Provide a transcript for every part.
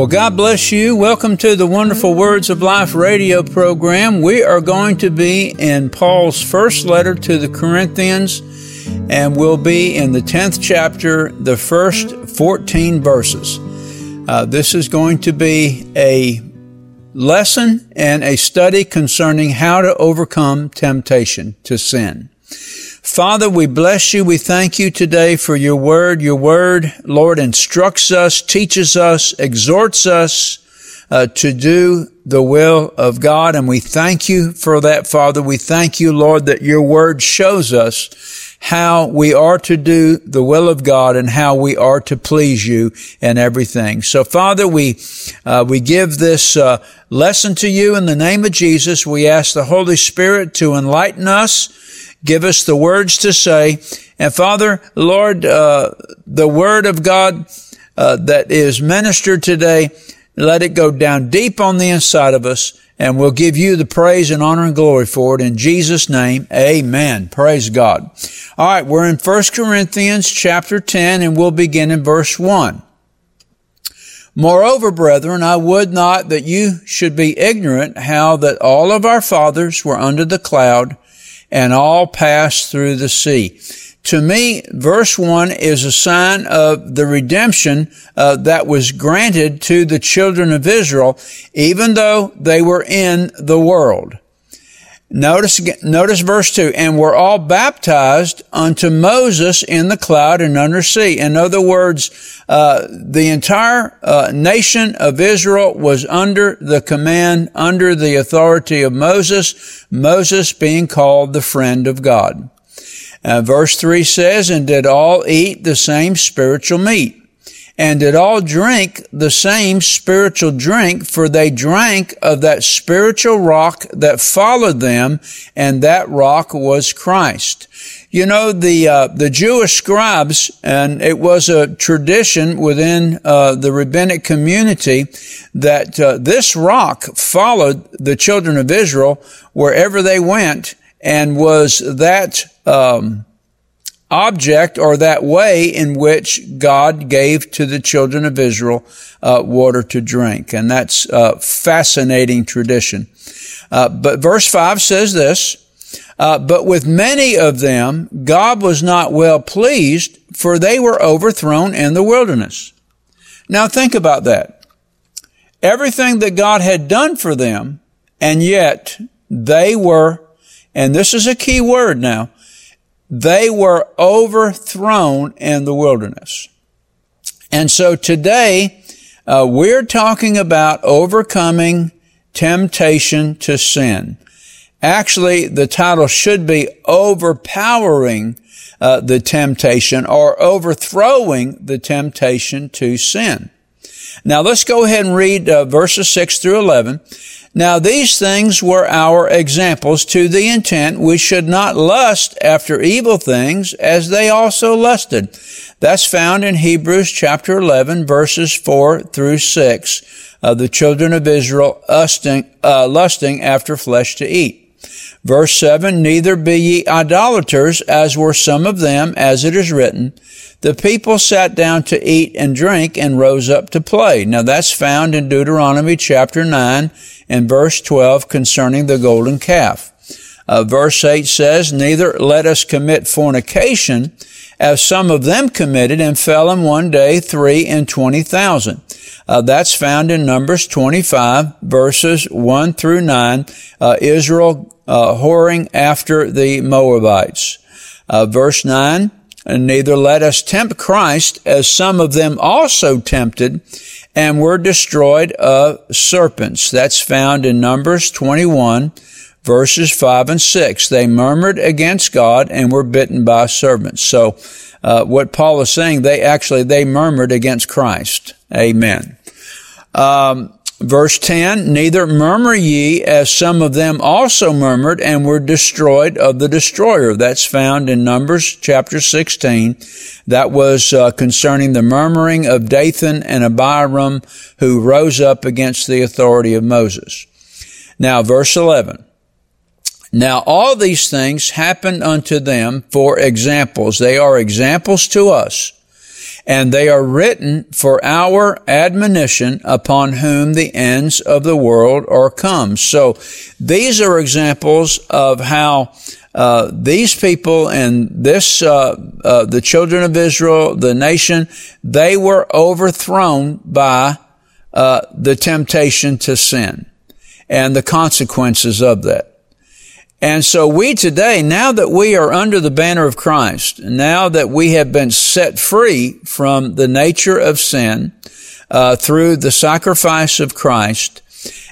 Well, God bless you. Welcome to the Wonderful Words of Life radio program. We are going to be in Paul's first letter to the Corinthians, and we'll be in the 10th chapter, the first 14 verses. Uh, this is going to be a lesson and a study concerning how to overcome temptation to sin. Father, we bless you. We thank you today for your word. Your word, Lord, instructs us, teaches us, exhorts us uh, to do the will of God. And we thank you for that, Father. We thank you, Lord, that your word shows us how we are to do the will of God and how we are to please you in everything. So, Father, we uh, we give this uh, lesson to you in the name of Jesus. We ask the Holy Spirit to enlighten us Give us the words to say. And Father, Lord, uh, the word of God uh, that is ministered today, let it go down deep on the inside of us and we'll give you the praise and honor and glory for it in Jesus name. Amen. Praise God. All right. We're in 1 Corinthians chapter 10 and we'll begin in verse 1. Moreover, brethren, I would not that you should be ignorant how that all of our fathers were under the cloud and all passed through the sea. To me, verse 1 is a sign of the redemption uh, that was granted to the children of Israel, even though they were in the world. Notice, notice verse 2, and were all baptized unto Moses in the cloud and under sea. In other words, uh, the entire uh, nation of Israel was under the command, under the authority of Moses, Moses being called the friend of God. Uh, verse 3 says, and did all eat the same spiritual meat and did all drink the same spiritual drink, for they drank of that spiritual rock that followed them, and that rock was Christ. You know, the, uh, the Jewish scribes, and it was a tradition within uh, the rabbinic community that uh, this rock followed the children of Israel wherever they went and was that, um, object or that way in which God gave to the children of Israel uh, water to drink. And that's a fascinating tradition. Uh, but verse 5 says this, uh, but with many of them, God was not well pleased, for they were overthrown in the wilderness. Now think about that. Everything that God had done for them, and yet they were, and this is a key word now, they were overthrown in the wilderness. And so today, uh, we're talking about overcoming temptation to sin. Actually, the title should be overpowering uh, the temptation or overthrowing the temptation to sin. Now let's go ahead and read uh, verses 6 through 11. Now these things were our examples to the intent we should not lust after evil things as they also lusted. That's found in Hebrews chapter 11 verses 4 through 6 of the children of Israel lusting, uh, lusting after flesh to eat. Verse 7, neither be ye idolaters as were some of them, as it is written, the people sat down to eat and drink and rose up to play. Now that's found in Deuteronomy chapter 9 and verse 12 concerning the golden calf. Uh, verse 8 says, Neither let us commit fornication, as some of them committed and fell in one day three and twenty thousand. Uh, that's found in Numbers 25 verses 1 through 9, uh, Israel uh, whoring after the Moabites. Uh, verse 9, and neither let us tempt Christ as some of them also tempted and were destroyed of serpents. That's found in Numbers 21 verses 5 and 6. They murmured against God and were bitten by serpents. So, uh, what Paul is saying, they actually, they murmured against Christ. Amen. Um, Verse 10, neither murmur ye as some of them also murmured and were destroyed of the destroyer. That's found in Numbers chapter 16. That was uh, concerning the murmuring of Dathan and Abiram who rose up against the authority of Moses. Now, verse 11. Now all these things happened unto them for examples. They are examples to us and they are written for our admonition upon whom the ends of the world are come. So these are examples of how uh, these people and this, uh, uh, the children of Israel, the nation, they were overthrown by uh, the temptation to sin and the consequences of that. And so we today, now that we are under the banner of Christ, now that we have been set free from the nature of sin uh, through the sacrifice of Christ,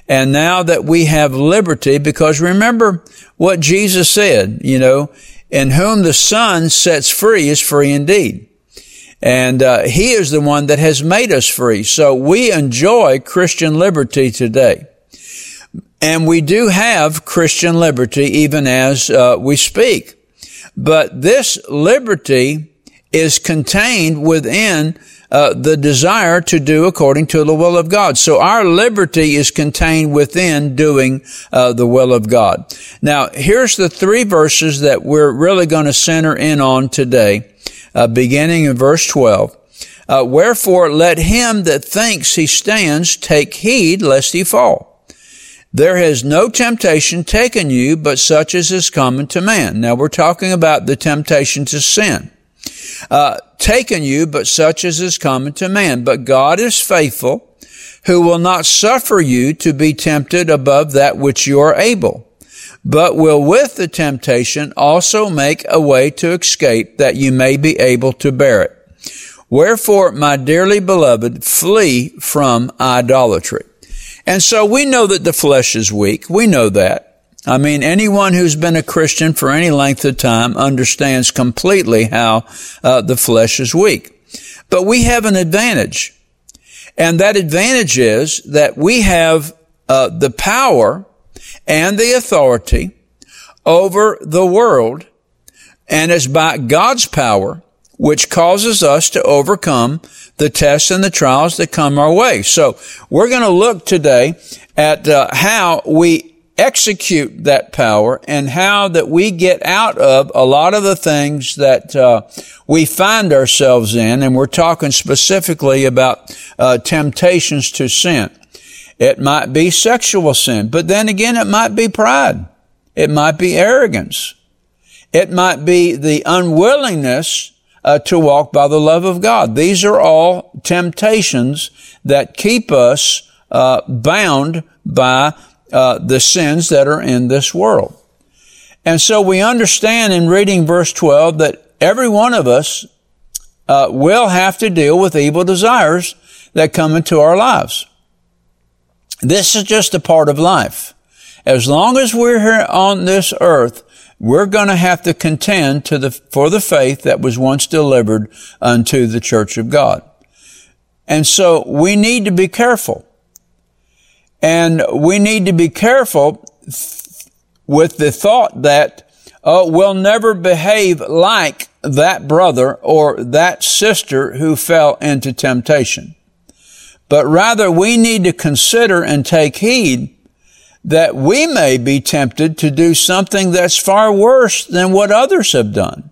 and now that we have liberty, because remember what Jesus said, you know, in whom the Son sets free is free indeed. And uh, He is the one that has made us free. So we enjoy Christian liberty today. And we do have Christian liberty even as uh, we speak. But this liberty is contained within uh, the desire to do according to the will of God. So our liberty is contained within doing uh, the will of God. Now, here's the three verses that we're really going to center in on today, uh, beginning in verse 12. Uh, Wherefore, let him that thinks he stands take heed lest he fall. There has no temptation taken you but such as is common to man. Now we're talking about the temptation to sin. Uh, taken you but such as is common to man. But God is faithful who will not suffer you to be tempted above that which you are able, but will with the temptation also make a way to escape that you may be able to bear it. Wherefore, my dearly beloved, flee from idolatry. And so we know that the flesh is weak. We know that. I mean, anyone who's been a Christian for any length of time understands completely how uh, the flesh is weak. But we have an advantage. And that advantage is that we have uh, the power and the authority over the world. And it's by God's power which causes us to overcome the tests and the trials that come our way. So we're going to look today at uh, how we execute that power and how that we get out of a lot of the things that uh, we find ourselves in and we're talking specifically about uh, temptations to sin. It might be sexual sin but then again it might be pride. It might be arrogance. It might be the unwillingness uh, to walk by the love of God. These are all temptations that keep us uh, bound by uh, the sins that are in this world. And so we understand in reading verse 12 that every one of us uh, will have to deal with evil desires that come into our lives. This is just a part of life. As long as we're here on this earth, we're going to have to contend to the, for the faith that was once delivered unto the church of God. And so we need to be careful. And we need to be careful with the thought that, oh, we'll never behave like that brother or that sister who fell into temptation. But rather we need to consider and take heed that we may be tempted to do something that's far worse than what others have done.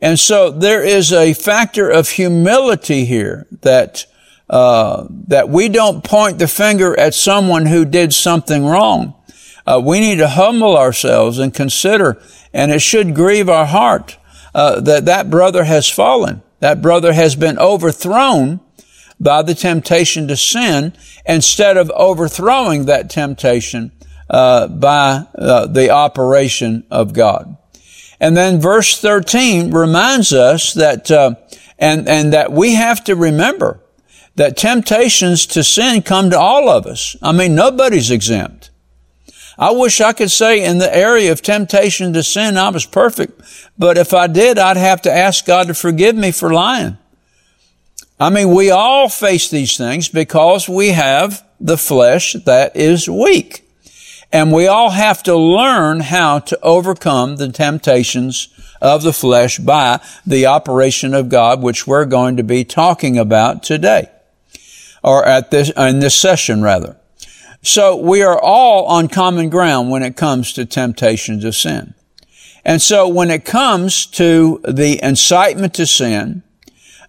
And so there is a factor of humility here that uh, that we don't point the finger at someone who did something wrong. Uh, we need to humble ourselves and consider, and it should grieve our heart uh, that that brother has fallen. That brother has been overthrown by the temptation to sin instead of overthrowing that temptation uh, by uh, the operation of God. And then verse 13 reminds us that, uh, and, and that we have to remember that temptations to sin come to all of us. I mean, nobody's exempt. I wish I could say in the area of temptation to sin, I was perfect. But if I did, I'd have to ask God to forgive me for lying. I mean, we all face these things because we have the flesh that is weak. And we all have to learn how to overcome the temptations of the flesh by the operation of God, which we're going to be talking about today. Or at this, in this session rather. So we are all on common ground when it comes to temptations of sin. And so when it comes to the incitement to sin,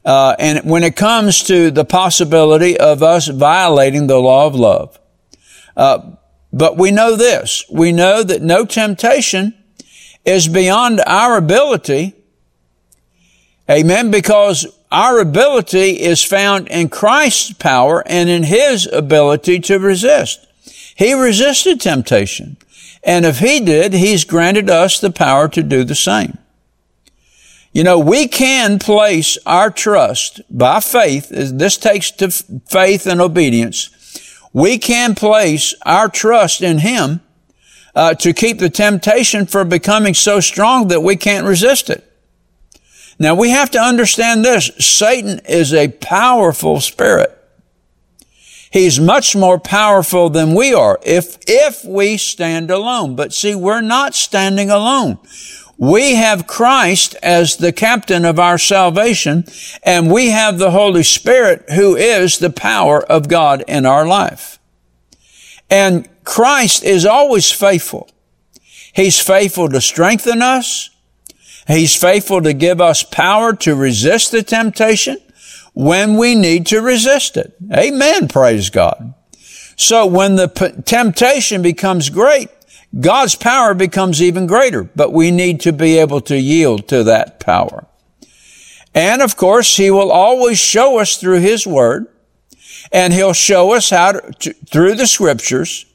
Uh, and when it comes to the possibility of us violating the law of love. Uh, but we know this. We know that no temptation is beyond our ability. Amen. Because our ability is found in Christ's power and in His ability to resist. He resisted temptation. And if He did, He's granted us the power to do the same. You know, we can place our trust by faith. This takes to faith and obedience. We can place our trust in Him uh, to keep the temptation from becoming so strong that we can't resist it. Now we have to understand this. Satan is a powerful spirit. He's much more powerful than we are if, if we stand alone. But see, we're not standing alone. We have Christ as the captain of our salvation, and we have the Holy Spirit who is the power of God in our life. And Christ is always faithful. He's faithful to strengthen us. He's faithful to give us power to resist the temptation when we need to resist it. Amen. Praise God. So when the temptation becomes great, God's power becomes even greater, but we need to be able to yield to that power. And of course, He will always show us through His Word, and He'll show us how to, through the Scriptures,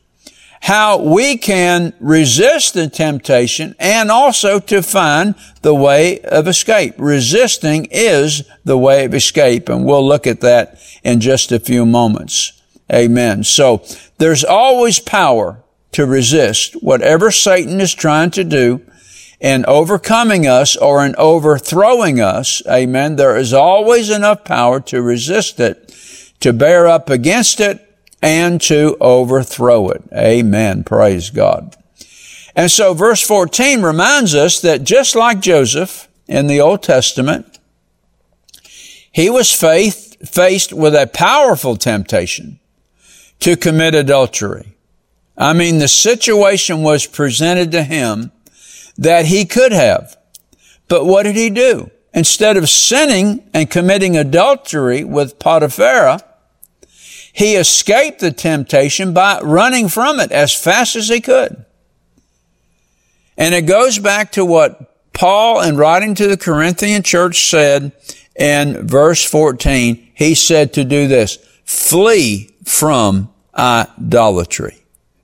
how we can resist the temptation and also to find the way of escape. Resisting is the way of escape, and we'll look at that in just a few moments. Amen. So there's always power to resist whatever Satan is trying to do in overcoming us or in overthrowing us. Amen. There is always enough power to resist it, to bear up against it, and to overthrow it. Amen. Praise God. And so verse 14 reminds us that just like Joseph in the Old Testament, he was faith, faced with a powerful temptation to commit adultery. I mean, the situation was presented to him that he could have. But what did he do? Instead of sinning and committing adultery with Potiphar, he escaped the temptation by running from it as fast as he could. And it goes back to what Paul, in writing to the Corinthian church, said in verse 14. He said to do this, flee from idolatry.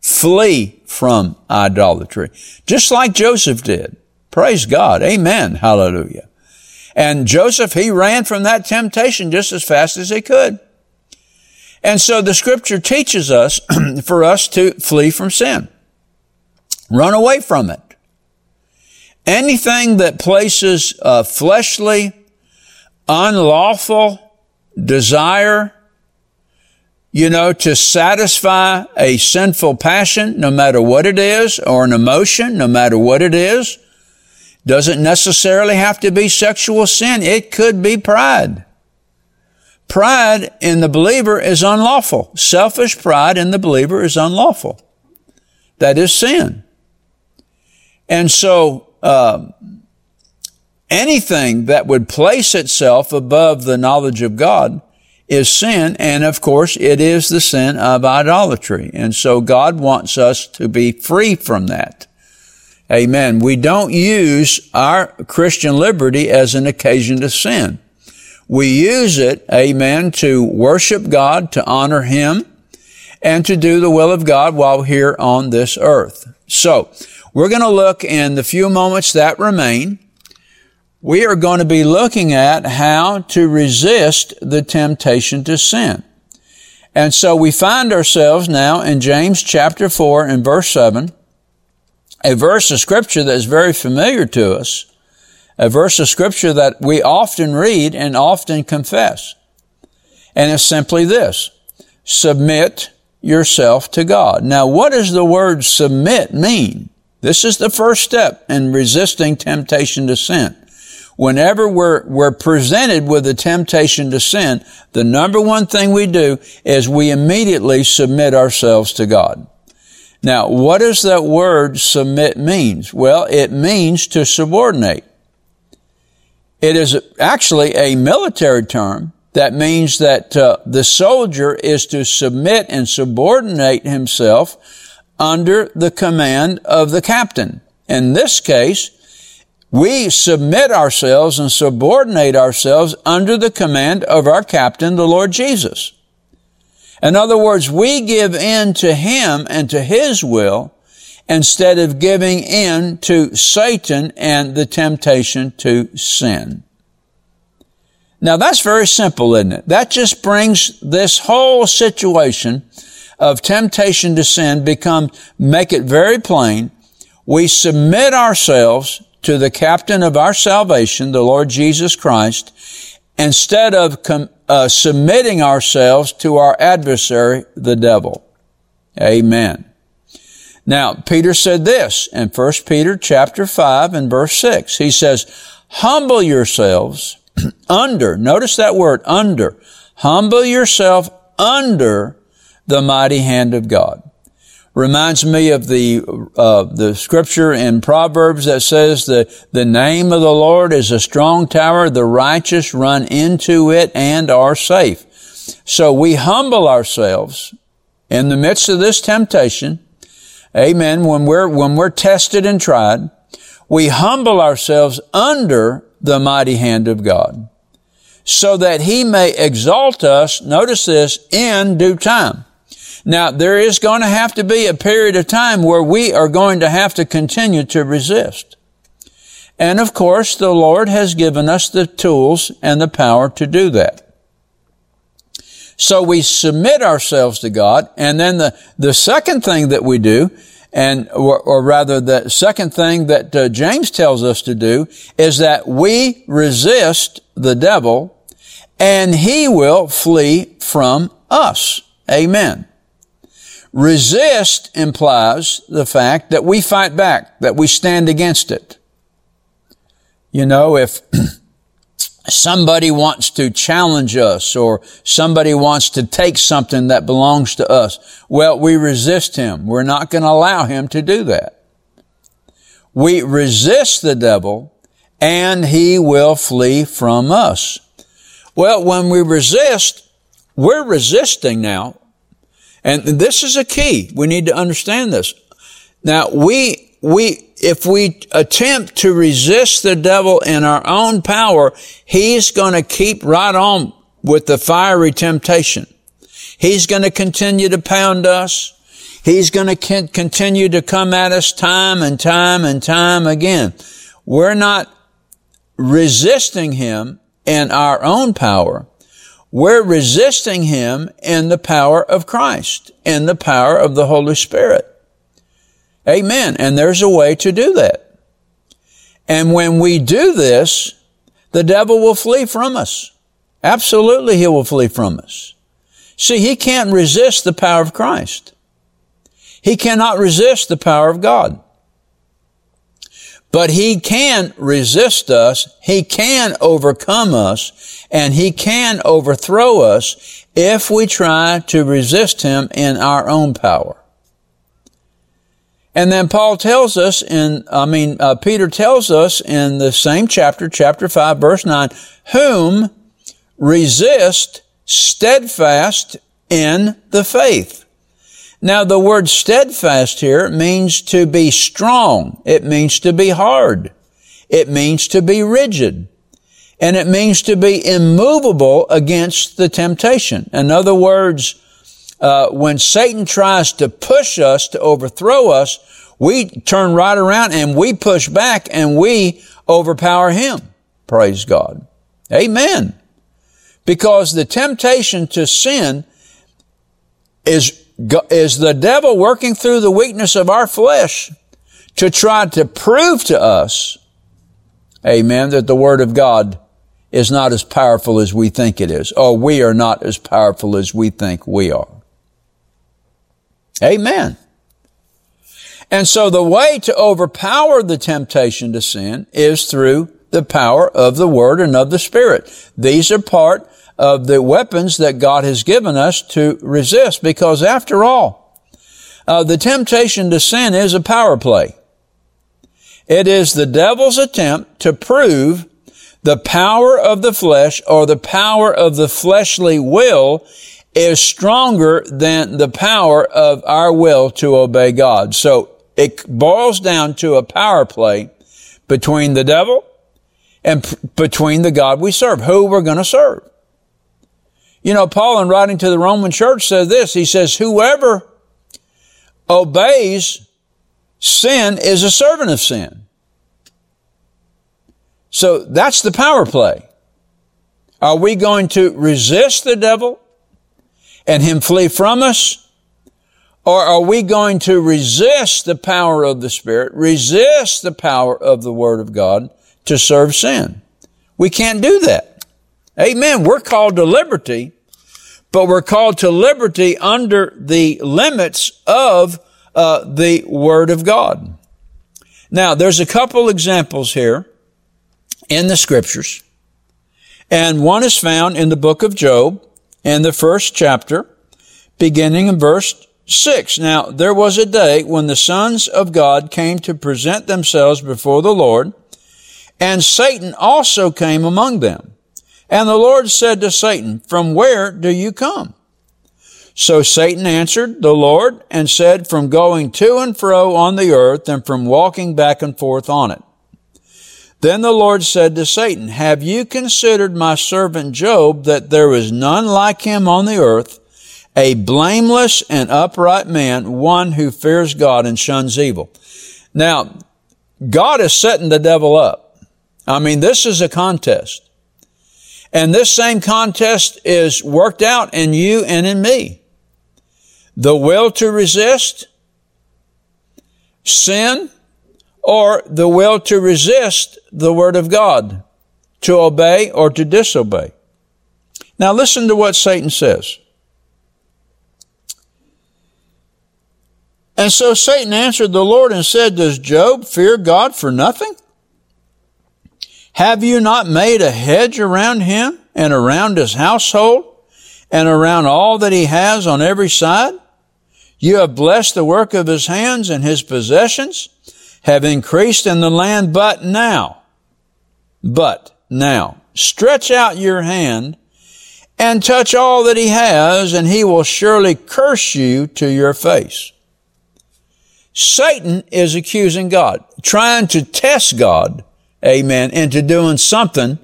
Flee from idolatry. Just like Joseph did. Praise God. Amen. Hallelujah. And Joseph, he ran from that temptation just as fast as he could. And so the scripture teaches us for us to flee from sin. Run away from it. Anything that places a fleshly, unlawful desire you know, to satisfy a sinful passion, no matter what it is, or an emotion, no matter what it is, doesn't necessarily have to be sexual sin. It could be pride. Pride in the believer is unlawful. Selfish pride in the believer is unlawful. That is sin. And so, uh, anything that would place itself above the knowledge of God is sin. And of course, it is the sin of idolatry. And so God wants us to be free from that. Amen. We don't use our Christian liberty as an occasion to sin. We use it, amen, to worship God, to honor Him, and to do the will of God while here on this earth. So, we're going to look in the few moments that remain we are going to be looking at how to resist the temptation to sin. And so we find ourselves now in James chapter 4 and verse 7, a verse of scripture that is very familiar to us, a verse of scripture that we often read and often confess. And it's simply this, submit yourself to God. Now, what does the word submit mean? This is the first step in resisting temptation to sin whenever we're, we're presented with the temptation to sin, the number one thing we do is we immediately submit ourselves to God. Now, what does that word submit means? Well, it means to subordinate. It is actually a military term that means that uh, the soldier is to submit and subordinate himself under the command of the captain. In this case, we submit ourselves and subordinate ourselves under the command of our captain, the Lord Jesus. In other words, we give in to him and to his will instead of giving in to Satan and the temptation to sin. Now that's very simple, isn't it? That just brings this whole situation of temptation to sin become, make it very plain. We submit ourselves to the captain of our salvation, the Lord Jesus Christ, instead of com- uh, submitting ourselves to our adversary, the devil. Amen. Now, Peter said this in 1 Peter chapter 5 and verse 6. He says, humble yourselves under, notice that word, under. Humble yourself under the mighty hand of God. Reminds me of the uh, the scripture in Proverbs that says the the name of the Lord is a strong tower; the righteous run into it and are safe. So we humble ourselves in the midst of this temptation. Amen. When we're when we're tested and tried, we humble ourselves under the mighty hand of God so that he may exalt us, notice this, in due time. Now, there is going to have to be a period of time where we are going to have to continue to resist. And of course, the Lord has given us the tools and the power to do that. So we submit ourselves to God, and then the, the second thing that we do and or, or, rather the second thing that uh, James tells us to do is that we resist the devil and he will flee from us. Amen. Resist implies the fact that we fight back, that we stand against it. You know, if somebody wants to challenge us or somebody wants to take something that belongs to us, well, we resist him. We're not going to allow him to do that. We resist the devil and he will flee from us. Well, when we resist, we're resisting now. And this is a key. We need to understand this. Now, we, we, if we attempt to resist the devil in our own power, he's going to keep right on with the fiery temptation. He's going to continue to pound us. He's going to continue to come at us time and time and time again. We're not resisting him in our own power. We're resisting him in the power of Christ, in the power of the Holy Spirit. Amen. And there's a way to do that. And when we do this, the devil will flee from us. Absolutely, he will flee from us. See, he can't resist the power of Christ. He cannot resist the power of God. But he can resist us, he can overcome us, and he can overthrow us if we try to resist him in our own power. And then Paul tells us in, I mean, uh, Peter tells us in the same chapter, chapter 5, verse 9, whom resist steadfast in the faith. Now the word steadfast here means to be strong. It means to be hard. It means to be rigid. And it means to be immovable against the temptation. In other words, uh, when Satan tries to push us to overthrow us, we turn right around and we push back and we overpower him. Praise God. Amen. Because the temptation to sin is is the devil working through the weakness of our flesh to try to prove to us, amen, that the Word of God is not as powerful as we think it is, or we are not as powerful as we think we are. Amen. And so the way to overpower the temptation to sin is through the power of the Word and of the Spirit. These are part of the weapons that God has given us to resist because after all, uh, the temptation to sin is a power play. It is the devil's attempt to prove the power of the flesh or the power of the fleshly will is stronger than the power of our will to obey God. So it boils down to a power play between the devil and p- between the God we serve, who we're going to serve. You know, Paul in writing to the Roman church says this. He says, whoever obeys sin is a servant of sin. So that's the power play. Are we going to resist the devil and him flee from us? Or are we going to resist the power of the Spirit, resist the power of the Word of God to serve sin? We can't do that. Amen. We're called to liberty, but we're called to liberty under the limits of uh, the Word of God. Now, there's a couple examples here in the scriptures. And one is found in the book of Job in the first chapter, beginning in verse 6. Now, there was a day when the sons of God came to present themselves before the Lord, and Satan also came among them. And the Lord said to Satan, From where do you come? So Satan answered the Lord and said, From going to and fro on the earth and from walking back and forth on it. Then the Lord said to Satan, Have you considered my servant Job that there is none like him on the earth, a blameless and upright man, one who fears God and shuns evil? Now, God is setting the devil up. I mean, this is a contest. And this same contest is worked out in you and in me. The will to resist, sin, or the will to resist the word of God, to obey or to disobey. Now listen to what Satan says. And so Satan answered the Lord and said, Does Job fear God for nothing? Have you not made a hedge around him and around his household and around all that he has on every side? You have blessed the work of his hands and his possessions have increased in the land, but now, but now, stretch out your hand and touch all that he has, and he will surely curse you to your face. Satan is accusing God, trying to test God, amen, into doing something,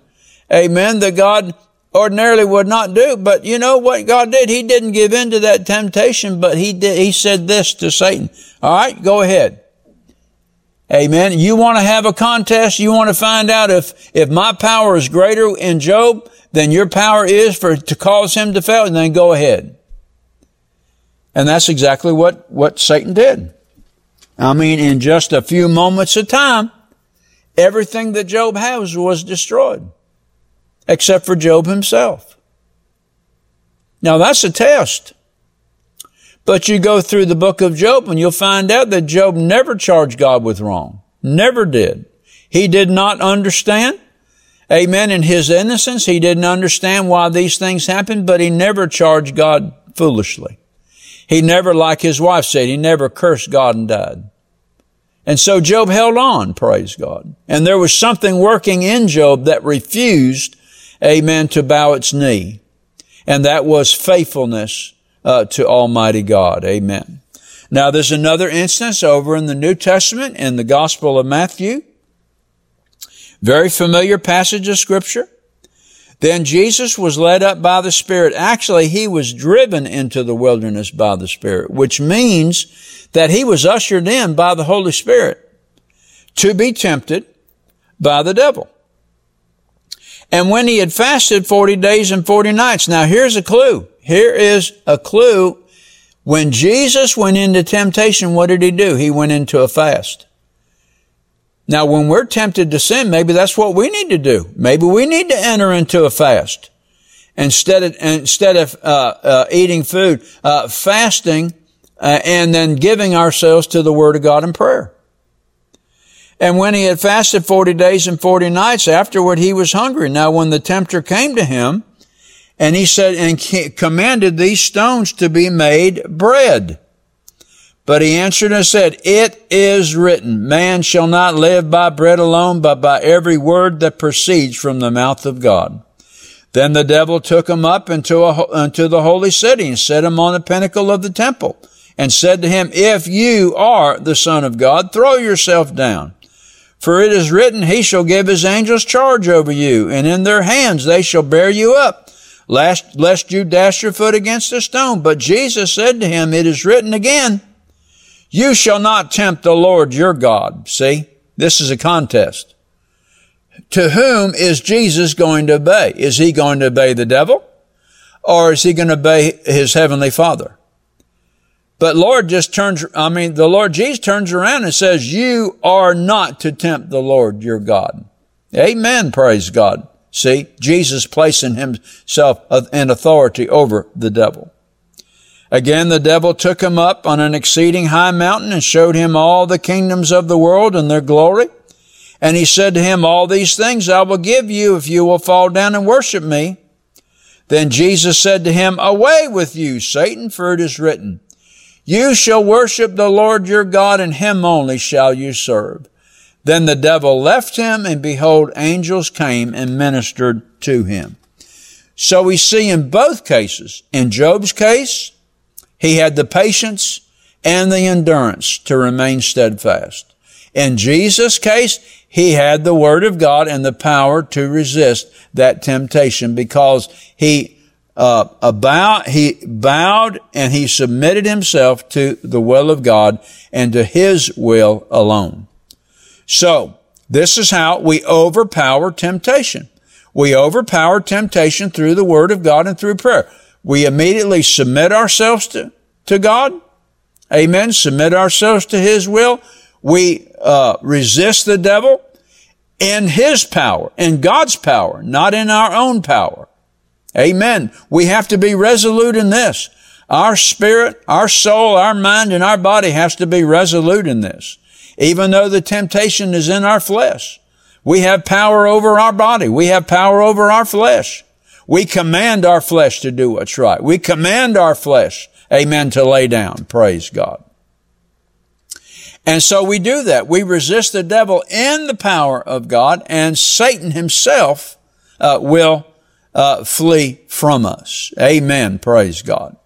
amen, that God ordinarily would not do. But you know what God did? He didn't give in to that temptation, but he did, he said this to Satan. All right, go ahead. Amen. You want to have a contest? You want to find out if, if my power is greater in Job than your power is for, to cause him to fail? And then go ahead. And that's exactly what, what Satan did. I mean, in just a few moments of time, everything that Job has was destroyed. Except for Job himself. Now that's a test. But you go through the book of Job and you'll find out that Job never charged God with wrong. Never did. He did not understand. Amen. In his innocence, he didn't understand why these things happened, but he never charged God foolishly. He never, like his wife said, he never cursed God and died. And so Job held on, praise God. And there was something working in Job that refused, amen, to bow its knee. And that was faithfulness uh, to Almighty God. Amen. Now there's another instance over in the New Testament in the Gospel of Matthew. Very familiar passage of scripture. Then Jesus was led up by the Spirit. Actually, he was driven into the wilderness by the Spirit, which means that he was ushered in by the Holy Spirit to be tempted by the devil. And when he had fasted 40 days and 40 nights, now here's a clue. Here is a clue. When Jesus went into temptation, what did he do? He went into a fast. Now, when we're tempted to sin, maybe that's what we need to do. Maybe we need to enter into a fast instead of instead of uh, uh, eating food, uh, fasting, uh, and then giving ourselves to the Word of God in prayer. And when he had fasted forty days and forty nights, afterward he was hungry. Now, when the tempter came to him and he said, and commanded these stones to be made bread. But he answered and said, It is written, man shall not live by bread alone, but by every word that proceeds from the mouth of God. Then the devil took him up into, a, into the holy city and set him on the pinnacle of the temple and said to him, If you are the son of God, throw yourself down. For it is written, He shall give His angels charge over you, and in their hands they shall bear you up, lest, lest you dash your foot against a stone. But Jesus said to him, It is written again, You shall not tempt the Lord your God. See, this is a contest. To whom is Jesus going to obey? Is he going to obey the devil? Or is he going to obey his heavenly father? But Lord just turns, I mean, the Lord Jesus turns around and says, you are not to tempt the Lord your God. Amen. Praise God. See, Jesus placing himself in authority over the devil. Again, the devil took him up on an exceeding high mountain and showed him all the kingdoms of the world and their glory. And he said to him, all these things I will give you if you will fall down and worship me. Then Jesus said to him, away with you, Satan, for it is written, you shall worship the Lord your God and him only shall you serve. Then the devil left him and behold, angels came and ministered to him. So we see in both cases, in Job's case, he had the patience and the endurance to remain steadfast. In Jesus' case, he had the word of God and the power to resist that temptation because he uh, about, he bowed and he submitted himself to the will of God and to his will alone. So, this is how we overpower temptation. We overpower temptation through the word of God and through prayer. We immediately submit ourselves to, to God. Amen. Submit ourselves to his will. We uh, resist the devil in his power, in God's power, not in our own power. Amen. We have to be resolute in this. Our spirit, our soul, our mind, and our body has to be resolute in this. Even though the temptation is in our flesh. We have power over our body. We have power over our flesh. We command our flesh to do what's right. We command our flesh, amen, to lay down. Praise God. And so we do that. We resist the devil in the power of God and Satan himself uh, will uh, flee from us. Amen. Praise God.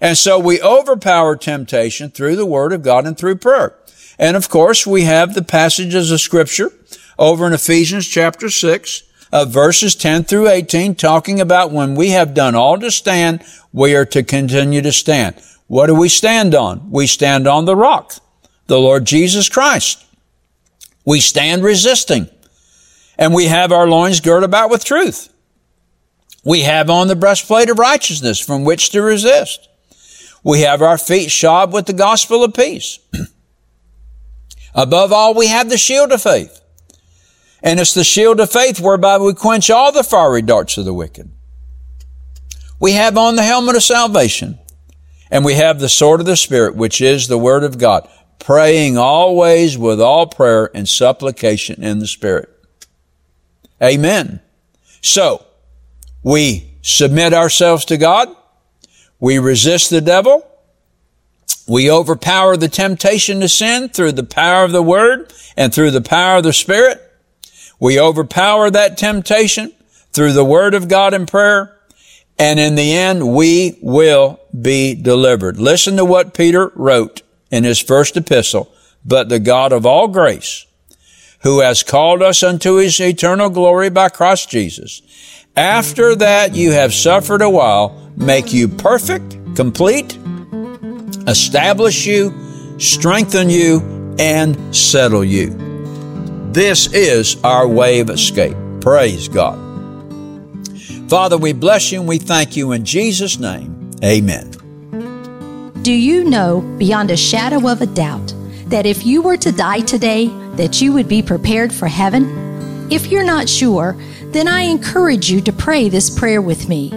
And so we overpower temptation through the Word of God and through prayer. And of course, we have the passages of Scripture over in Ephesians chapter 6, uh, verses 10 through 18, talking about when we have done all to stand, we are to continue to stand. What do we stand on? We stand on the rock, the Lord Jesus Christ. We stand resisting. And we have our loins girt about with truth. We have on the breastplate of righteousness from which to resist. We have our feet shod with the gospel of peace. Above all, we have the shield of faith. And it's the shield of faith whereby we quench all the fiery darts of the wicked. We have on the helmet of salvation. And we have the sword of the Spirit, which is the word of God, praying always with all prayer and supplication in the Spirit. Amen. So, we submit ourselves to God. We resist the devil. We overpower the temptation to sin through the power of the Word and through the power of the Spirit. We overpower that temptation through the Word of God and prayer. And in the end, we will be delivered. Listen to what Peter wrote in his first epistle. But the God of all grace, who has called us unto his eternal glory by Christ Jesus, after that you have suffered a while, make you perfect, complete, establish you, strengthen you, and settle you. This is our way of escape. Praise God. Father, we bless you and we thank you in Jesus' name. Amen. Do you know beyond a shadow of a doubt that if you were to die today, that you would be prepared for heaven? If you're not sure, then I encourage you to pray this prayer with me.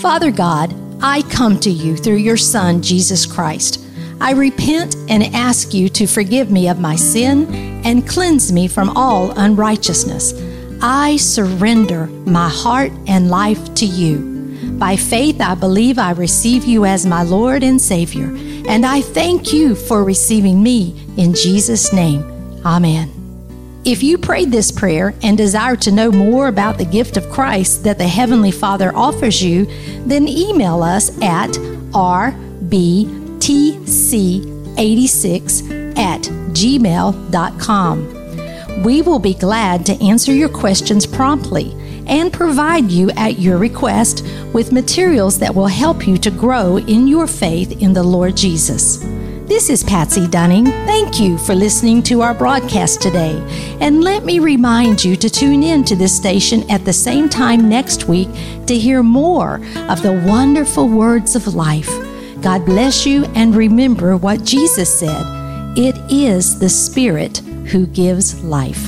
Father God, I come to you through your Son, Jesus Christ. I repent and ask you to forgive me of my sin and cleanse me from all unrighteousness. I surrender my heart and life to you. By faith, I believe I receive you as my Lord and Savior, and I thank you for receiving me in Jesus' name. Amen. If you prayed this prayer and desire to know more about the gift of Christ that the Heavenly Father offers you, then email us at rbtc86 at gmail.com. We will be glad to answer your questions promptly and provide you at your request with materials that will help you to grow in your faith in the Lord Jesus. This is Patsy Dunning. Thank you for listening to our broadcast today. And let me remind you to tune in to this station at the same time next week to hear more of the wonderful words of life. God bless you and remember what Jesus said it is the Spirit who gives life.